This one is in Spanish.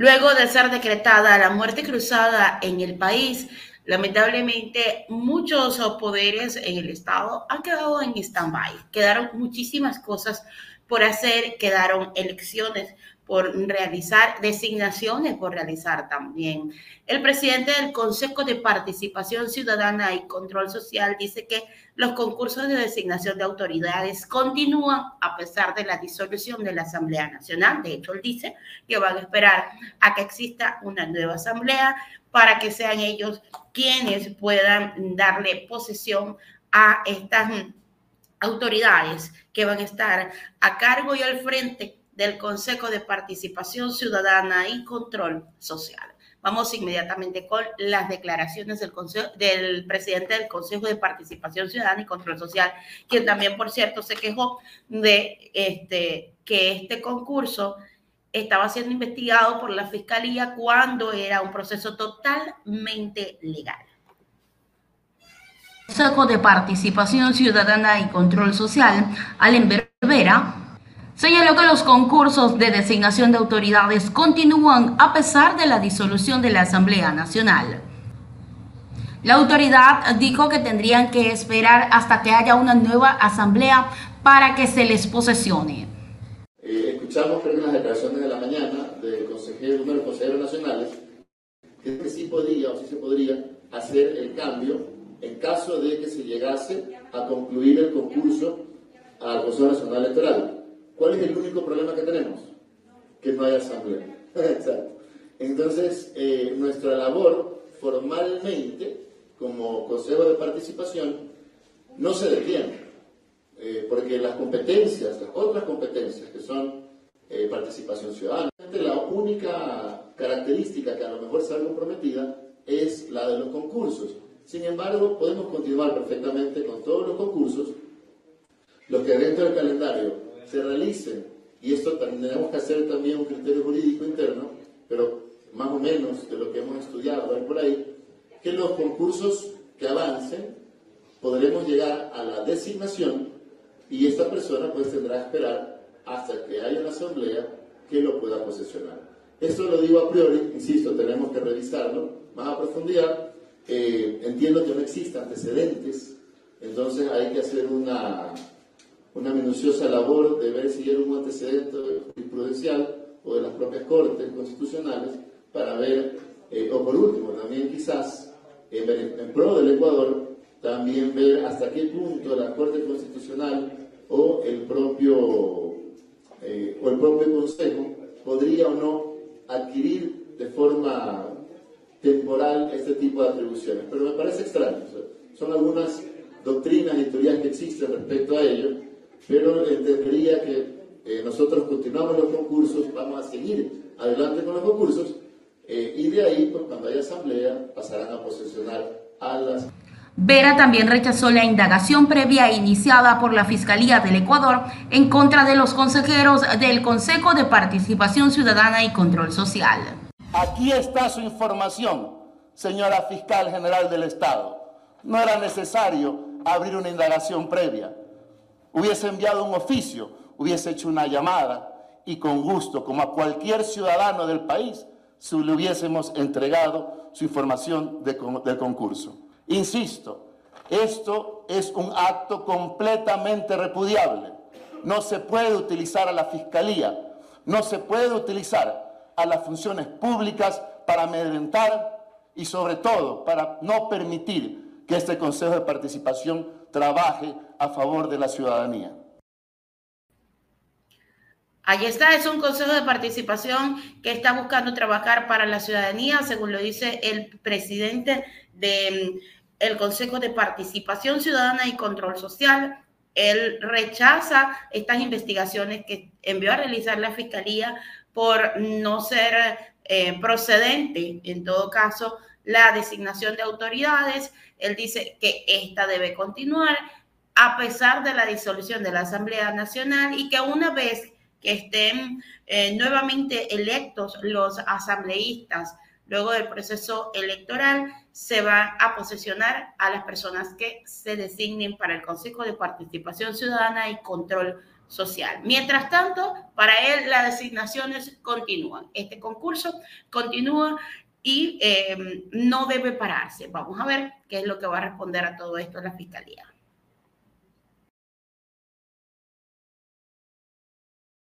Luego de ser decretada la muerte cruzada en el país, lamentablemente muchos poderes en el Estado han quedado en stand-by. Quedaron muchísimas cosas por hacer, quedaron elecciones por realizar, designaciones por realizar también. El presidente del Consejo de Participación Ciudadana y Control Social dice que los concursos de designación de autoridades continúan a pesar de la disolución de la Asamblea Nacional. De hecho, él dice que van a esperar a que exista una nueva asamblea para que sean ellos quienes puedan darle posesión a estas autoridades que van a estar a cargo y al frente del Consejo de Participación Ciudadana y Control Social. Vamos inmediatamente con las declaraciones del, del presidente del Consejo de Participación Ciudadana y Control Social, quien también, por cierto, se quejó de este, que este concurso estaba siendo investigado por la Fiscalía cuando era un proceso totalmente legal. Consejo de Participación Ciudadana y Control Social, Allen Berbera, Señaló que los concursos de designación de autoridades continúan a pesar de la disolución de la Asamblea Nacional. La autoridad dijo que tendrían que esperar hasta que haya una nueva asamblea para que se les posesione. Eh, escuchamos en las declaraciones de la mañana del consejero, uno de los consejeros nacionales, que sí podía o sí se podría hacer el cambio en caso de que se llegase a concluir el concurso al Consejo Nacional Electoral. ¿Cuál es el único problema que tenemos? Que no hay asamblea. Exacto. Entonces, eh, nuestra labor formalmente, como Consejo de Participación, no se detiene, eh, porque las competencias, las otras competencias que son eh, participación ciudadana, la única característica que a lo mejor sea comprometida es la de los concursos. Sin embargo, podemos continuar perfectamente con todos los concursos, los que dentro del calendario se realicen, y esto tenemos que hacer también un criterio jurídico interno, pero más o menos de lo que hemos estudiado por ahí, que los concursos que avancen podremos llegar a la designación y esta persona pues tendrá que esperar hasta que haya una asamblea que lo pueda posesionar. Esto lo digo a priori, insisto, tenemos que revisarlo más a profundidad. Eh, entiendo que no existen antecedentes, entonces hay que hacer una, una minuciosa labor de ver si hay un antecedente jurisprudencial o de las propias cortes constitucionales para ver, eh, o por último, también quizás en, pro del Ecuador, también ver hasta qué punto la Corte Constitucional o el propio, eh, o el propio Consejo podría o no adquirir de forma temporal este tipo de atribuciones. Pero me parece extraño. son algunas doctrinas y teorías que existen respecto a ello pero entendería que eh, nosotros continuamos los concursos, vamos a seguir adelante con los concursos eh, y de ahí, pues, cuando haya asamblea, pasarán a posesionar a las... Vera también rechazó la indagación previa iniciada por la Fiscalía del Ecuador en contra de los consejeros del Consejo de Participación Ciudadana y Control Social. Aquí está su información, señora Fiscal General del Estado. No era necesario abrir una indagación previa hubiese enviado un oficio, hubiese hecho una llamada y con gusto, como a cualquier ciudadano del país, si le hubiésemos entregado su información del concurso. Insisto, esto es un acto completamente repudiable. No se puede utilizar a la Fiscalía, no se puede utilizar a las funciones públicas para amedrentar y sobre todo para no permitir que este Consejo de Participación trabaje a favor de la ciudadanía. Ahí está, es un consejo de participación que está buscando trabajar para la ciudadanía, según lo dice el presidente del mm, Consejo de Participación Ciudadana y Control Social. Él rechaza estas investigaciones que envió a realizar la Fiscalía por no ser eh, procedente, en todo caso, la designación de autoridades. Él dice que esta debe continuar a pesar de la disolución de la Asamblea Nacional y que una vez que estén eh, nuevamente electos los asambleístas luego del proceso electoral, se van a posesionar a las personas que se designen para el Consejo de Participación Ciudadana y Control social. Mientras tanto, para él las designaciones continúan. Este concurso continúa y eh, no debe pararse. Vamos a ver qué es lo que va a responder a todo esto la Fiscalía.